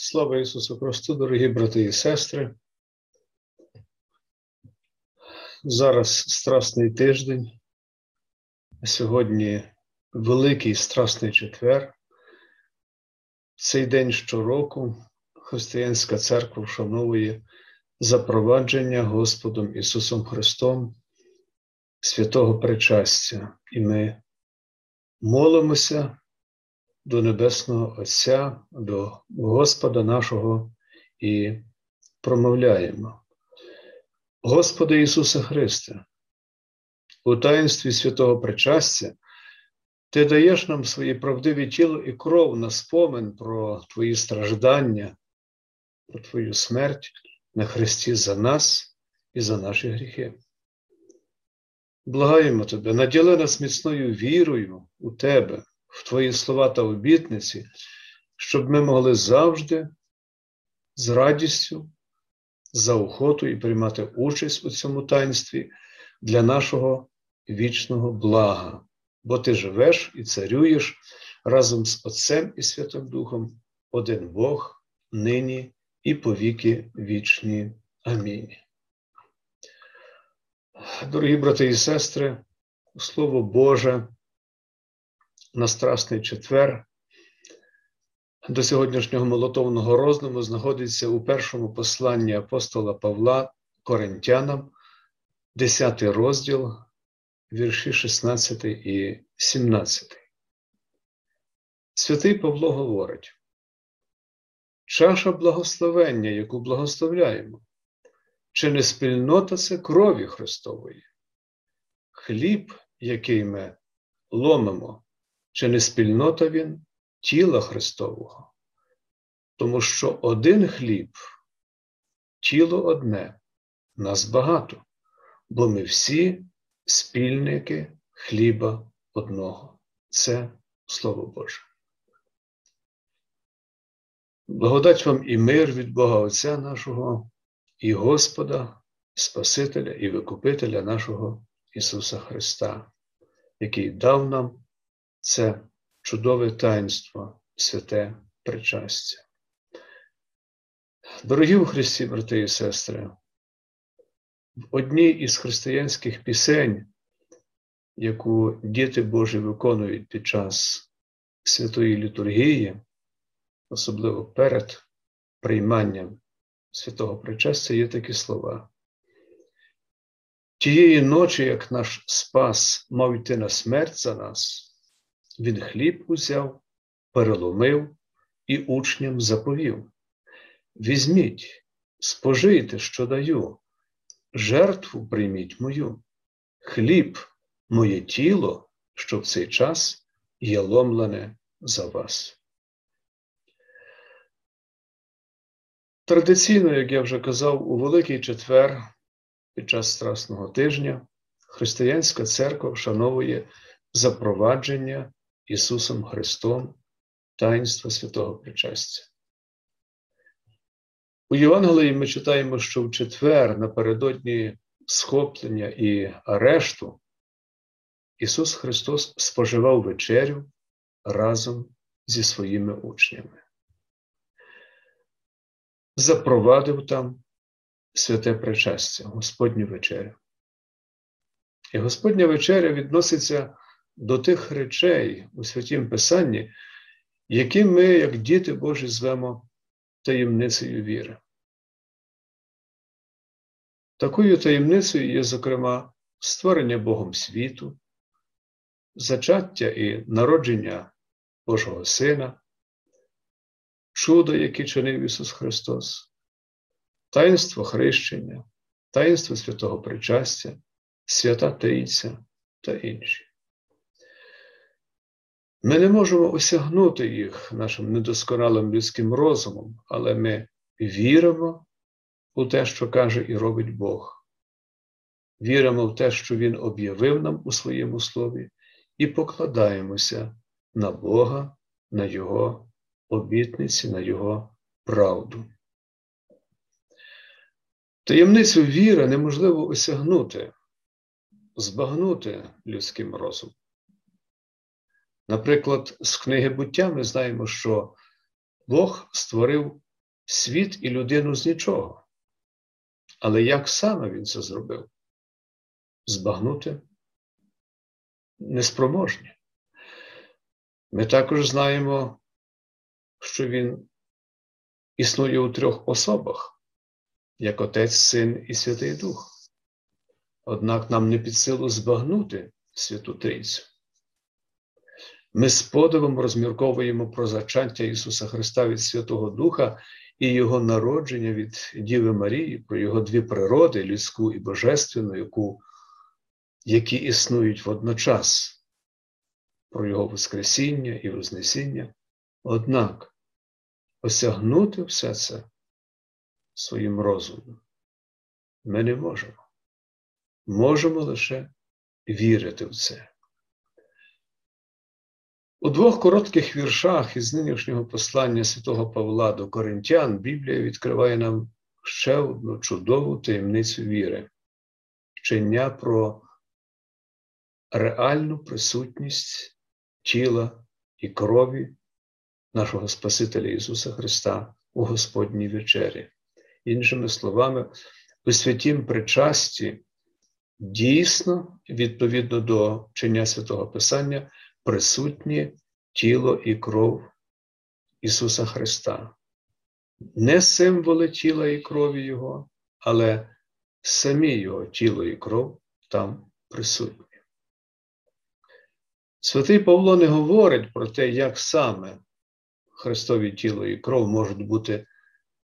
Слава Ісусу Христу, дорогі брати і сестри. Зараз страсний тиждень. Сьогодні Великий Страсний четвер. Цей день щороку Християнська церква вшановує запровадження Господом Ісусом Христом святого причастя. І ми молимося до Небесного Отця, до Господа нашого і промовляємо. Господи Ісусе Христе, у таїнстві святого причастя Ти даєш нам своє правдиве тіло і кров на спомин про Твої страждання, про Твою смерть на Христі за нас і за наші гріхи. Благаємо Тебе, наділи нас міцною вірою у Тебе, в Твої слова та обітниці, щоб ми могли завжди з радістю, за охотою приймати участь у цьому таїнстві для нашого вічного блага, бо Ти живеш і царюєш разом з Отцем і Святим Духом, один Бог, нині і повіки вічні. Амінь. Дорогі брати і сестри, Слово Боже на Страсний четвер до сьогоднішнього молотовного роздуму знаходиться у першому посланні апостола Павла Коринтянам, 10 розділ, вірші 16 і 17. Святий Павло говорить: чаша благословення, яку благословляємо, чи не спільнота це крові Христової? Хліб, який ми ломимо, чи не спільнота він тіла Христового? Тому що один хліб, тіло одне, нас багато, бо ми всі спільники хліба одного. Це Слово Боже. Благодать вам і мир від Бога Отця нашого, і Господа, Спасителя і Викупителя нашого Ісуса Христа, який дав нам це чудове таїнство, святе причастя. Дорогі у Христі, брати і сестри, в одній із християнських пісень, яку діти Божі виконують під час святої літургії, особливо перед прийманням святого причастя, є такі слова. Тієї ночі, як наш Спас мав йти на смерть за нас, він хліб узяв, переломив і учням заповів. Візьміть, спожийте, що даю, жертву прийміть мою, хліб, моє тіло, що в цей час є ломлене за вас. Традиційно, як я вже казав, у Великий Четвер під час Страсного тижня Християнська церква вшановує запровадження Ісусом Христом таїнства святого причастя. У Євангелії ми читаємо, що в четвер напередодні схоплення і арешту Ісус Христос споживав вечерю разом зі своїми учнями. Запровадив там святе причастя, Господню вечерю. І Господня вечеря відноситься до тих речей у святім Писанні, які ми, як діти Божі, звемо таємницею віри. Такою таємницею є, зокрема, створення Богом світу, зачаття і народження Божого Сина, чудо, яке чинив Ісус Христос, таїнство хрещення, таїнство святого причастя, свята Трійця та інші. Ми не можемо осягнути їх нашим недосконалим людським розумом, але ми віримо у те, що каже і робить Бог. Віримо в те, що Він об'явив нам у своєму слові, і покладаємося на Бога, на Його обітниці, на Його правду. Таємницю віри неможливо осягнути, збагнути людським розумом. Наприклад, з книги буття ми знаємо, що Бог створив світ і людину з нічого. Але як саме він це зробив? Збагнути неспроможні. Ми також знаємо, що він існує у трьох особах, як Отець, Син і Святий Дух. Однак нам не під силу збагнути Святу Трійцю. Ми з подивом розмірковуємо про зачаття Ісуса Христа від Святого Духа і Його народження від Діви Марії, про Його дві природи, людську і божественну, яку, які існують водночас, про Його Воскресіння і Вознесіння. Однак осягнути все це своїм розумом ми не можемо. Можемо лише вірити в це. У двох коротких віршах із нинішнього послання святого Павла до Коринтян Біблія відкриває нам ще одну чудову таємницю віри, вчення про реальну присутність тіла і крові нашого Спасителя Ісуса Христа у Господній вечері. Іншими словами, у святім причасті дійсно, відповідно до вчення святого Писання, присутні тіло і кров Ісуса Христа. Не символи тіла і крові Його, але самі Його тіло і кров там присутні. Святий Павло не говорить про те, як саме Христові тіло і кров можуть бути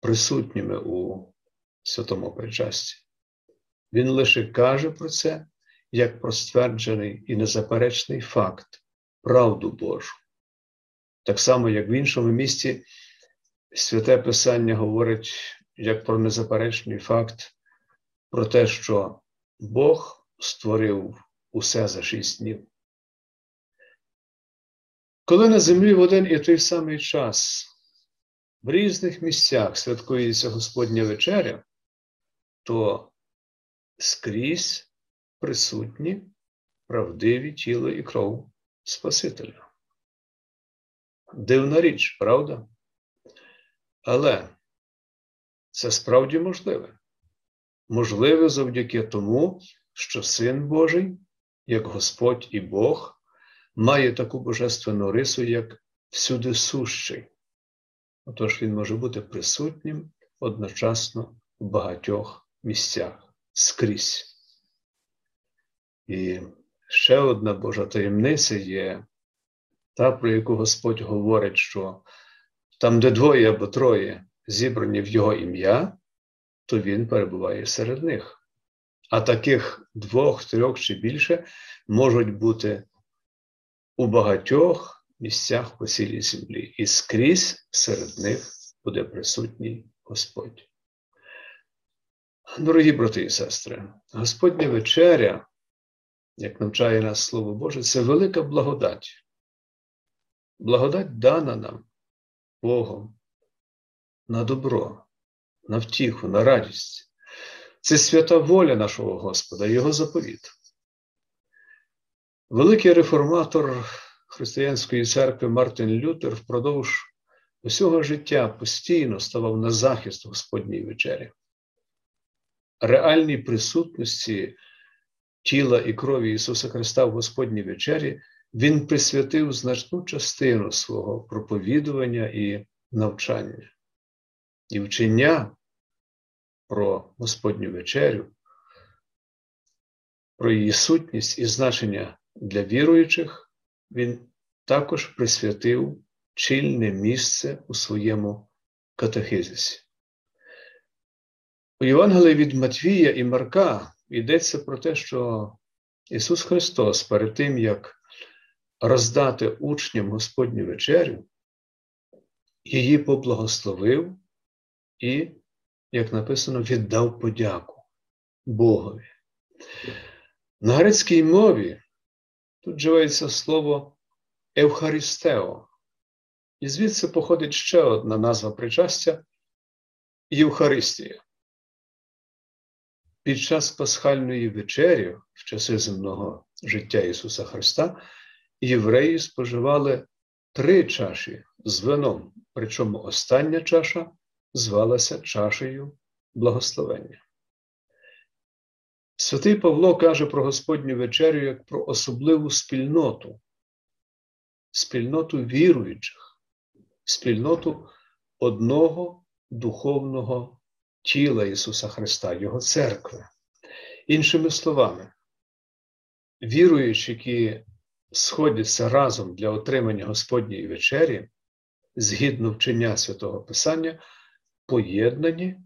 присутніми у святому причасті. Він лише каже про це як про стверджений і незаперечний факт, правду Божу. Так само, як в іншому місці святе Писання говорить як про незаперечний факт, про те, що Бог створив усе за шість днів. Коли на землі в один і той самий час в різних місцях святкується Господня вечеря, то скрізь присутні правдиві тіло і кров Спасителя. Дивна річ, правда? Але це справді можливе. Можливе завдяки тому, що Син Божий, як Господь і Бог, має таку божественну рису, як всюди сущий. Отож він може бути присутнім одночасно в багатьох місцях скрізь. І ще одна Божа таємниця є та, про яку Господь говорить, що там, де двоє або троє зібрані в Його ім'я, то Він перебуває серед них. А таких двох, трьох чи більше можуть бути у багатьох місцях по цілій землі, і скрізь серед них буде присутній Господь. Дорогі брати і сестри, Господня вечеря, як навчає нас Слово Боже, це велика благодать. Благодать дана нам Богом на добро, на втіху, на радість. Це свята воля нашого Господа, Його заповіт. Великий реформатор Християнської церкви Мартин Лютер впродовж усього життя постійно ставав на захист Господньої вечері. Реальній присутності тіла і крові Ісуса Христа в Господній вечері Він присвятив значну частину свого проповідування і навчання. І вчення про Господню вечерю, про її сутність і значення для віруючих він також присвятив чільне місце у своєму катехизисі. У Євангелії від Матвія і Марка йдеться про те, що Ісус Христос перед тим, як роздати учням Господню вечерю, її поблагословив і, як написано, віддав подяку Богові. На грецькій мові Тут вживається слово Евхаристео. І звідси походить ще одна назва причастя Євхаристія. Під час пасхальної вечері, в часи земного життя Ісуса Христа, євреї споживали три чаші з вином, причому остання чаша звалася чашею благословення. Святий Павло каже про Господню вечерю як про особливу спільноту, спільноту віруючих, спільноту одного духовного тіла Ісуса Христа, Його церкви. Іншими словами, віруючі, які сходяться разом для отримання Господньої вечері, згідно вчення святого Писання, поєднані,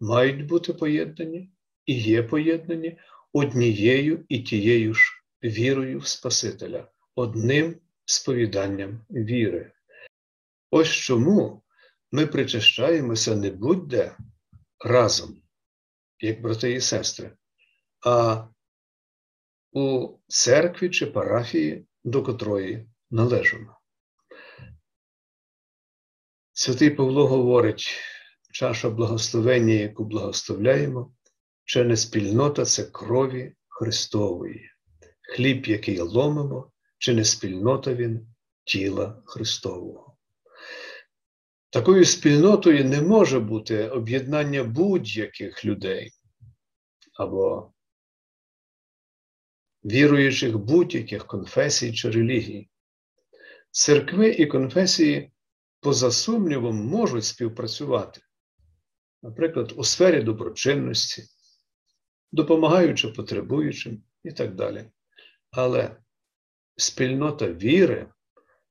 мають бути поєднані і є поєднані однією і тією ж вірою в Спасителя, одним сповіданням віри. Ось чому ми причащаємося не будь-де разом, як брати і сестри, а у церкві чи парафії, до котрої належимо. Святий Павло говорить, чаша благословення, яку благословляємо, чи не спільнота це крові Христової, хліб, який ломимо, чи не спільнота він тіла Христового. Такою спільнотою не може бути об'єднання будь-яких людей або віруючих будь-яких конфесій чи релігій. Церкви і конфесії, поза сумнівом, можуть співпрацювати, наприклад, у сфері доброчинності, допомагаючи потребуючим і так далі. Але спільнота віри,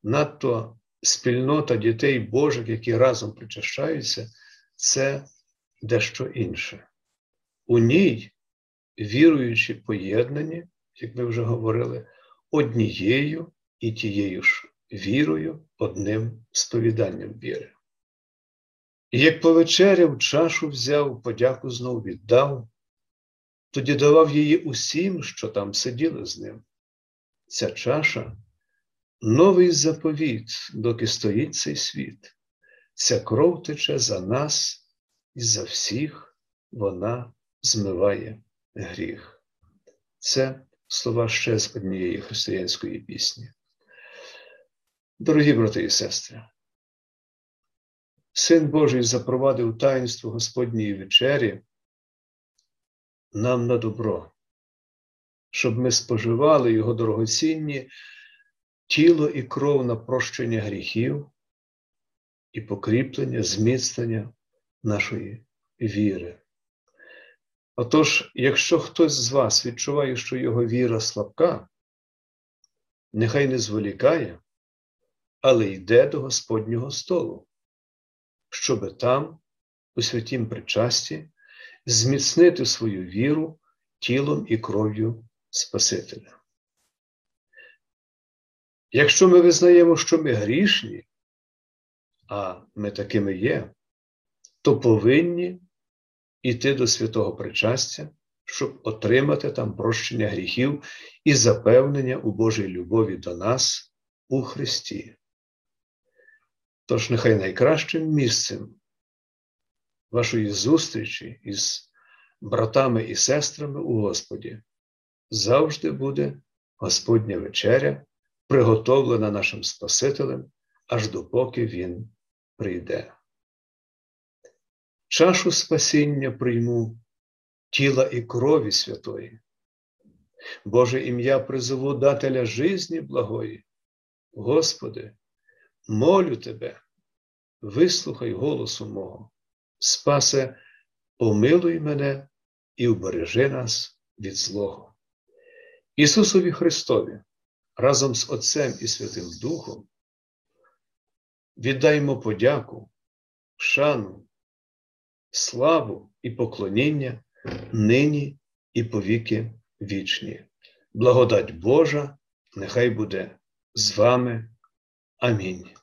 надто спільнота дітей Божих, які разом причащаються, це дещо інше. У ній віруючі поєднані, як ми вже говорили, однією і тією ж вірою, одним сповіданням віри. І як повечеряв, чашу взяв, подяку знов віддав, тоді давав її усім, що там сиділи з ним. Ця чаша новий заповіт, доки стоїть цей світ. Ця кров тече за нас і за всіх вона змиває гріх. Це слова ще з однієї християнської пісні. Дорогі брати і сестри, Син Божий запровадив таїнство Господньої вечері нам на добро, щоб ми споживали Його дорогоцінні тіло і кров на прощення гріхів і покріплення, зміцнення нашої віри. Отож, якщо хтось з вас відчуває, що його віра слабка, нехай не зволікає, але йде до Господнього столу, щоби там, у святім причасті, зміцнити свою віру тілом і кров'ю Спасителя. Якщо ми визнаємо, що ми грішні, а ми такими є, то повинні йти до святого причастя, щоб отримати там прощення гріхів і запевнення у Божій любові до нас у Христі. Тож нехай найкращим місцем вашої зустрічі із братами і сестрами у Господі завжди буде Господня вечеря, приготовлена нашим Спасителем, аж допоки Він прийде. Чашу спасіння прийму тіла і крові святої, Боже ім'я призову дателя жизні благої. Господи, молю Тебе, вислухай голосу мого, спасе, помилуй мене і убережи нас від злого. Ісусові Христові разом з Отцем і Святим Духом віддаймо подяку, шану, славу і поклоніння нині і повіки вічні. Благодать Божа, нехай буде з вами. Амінь.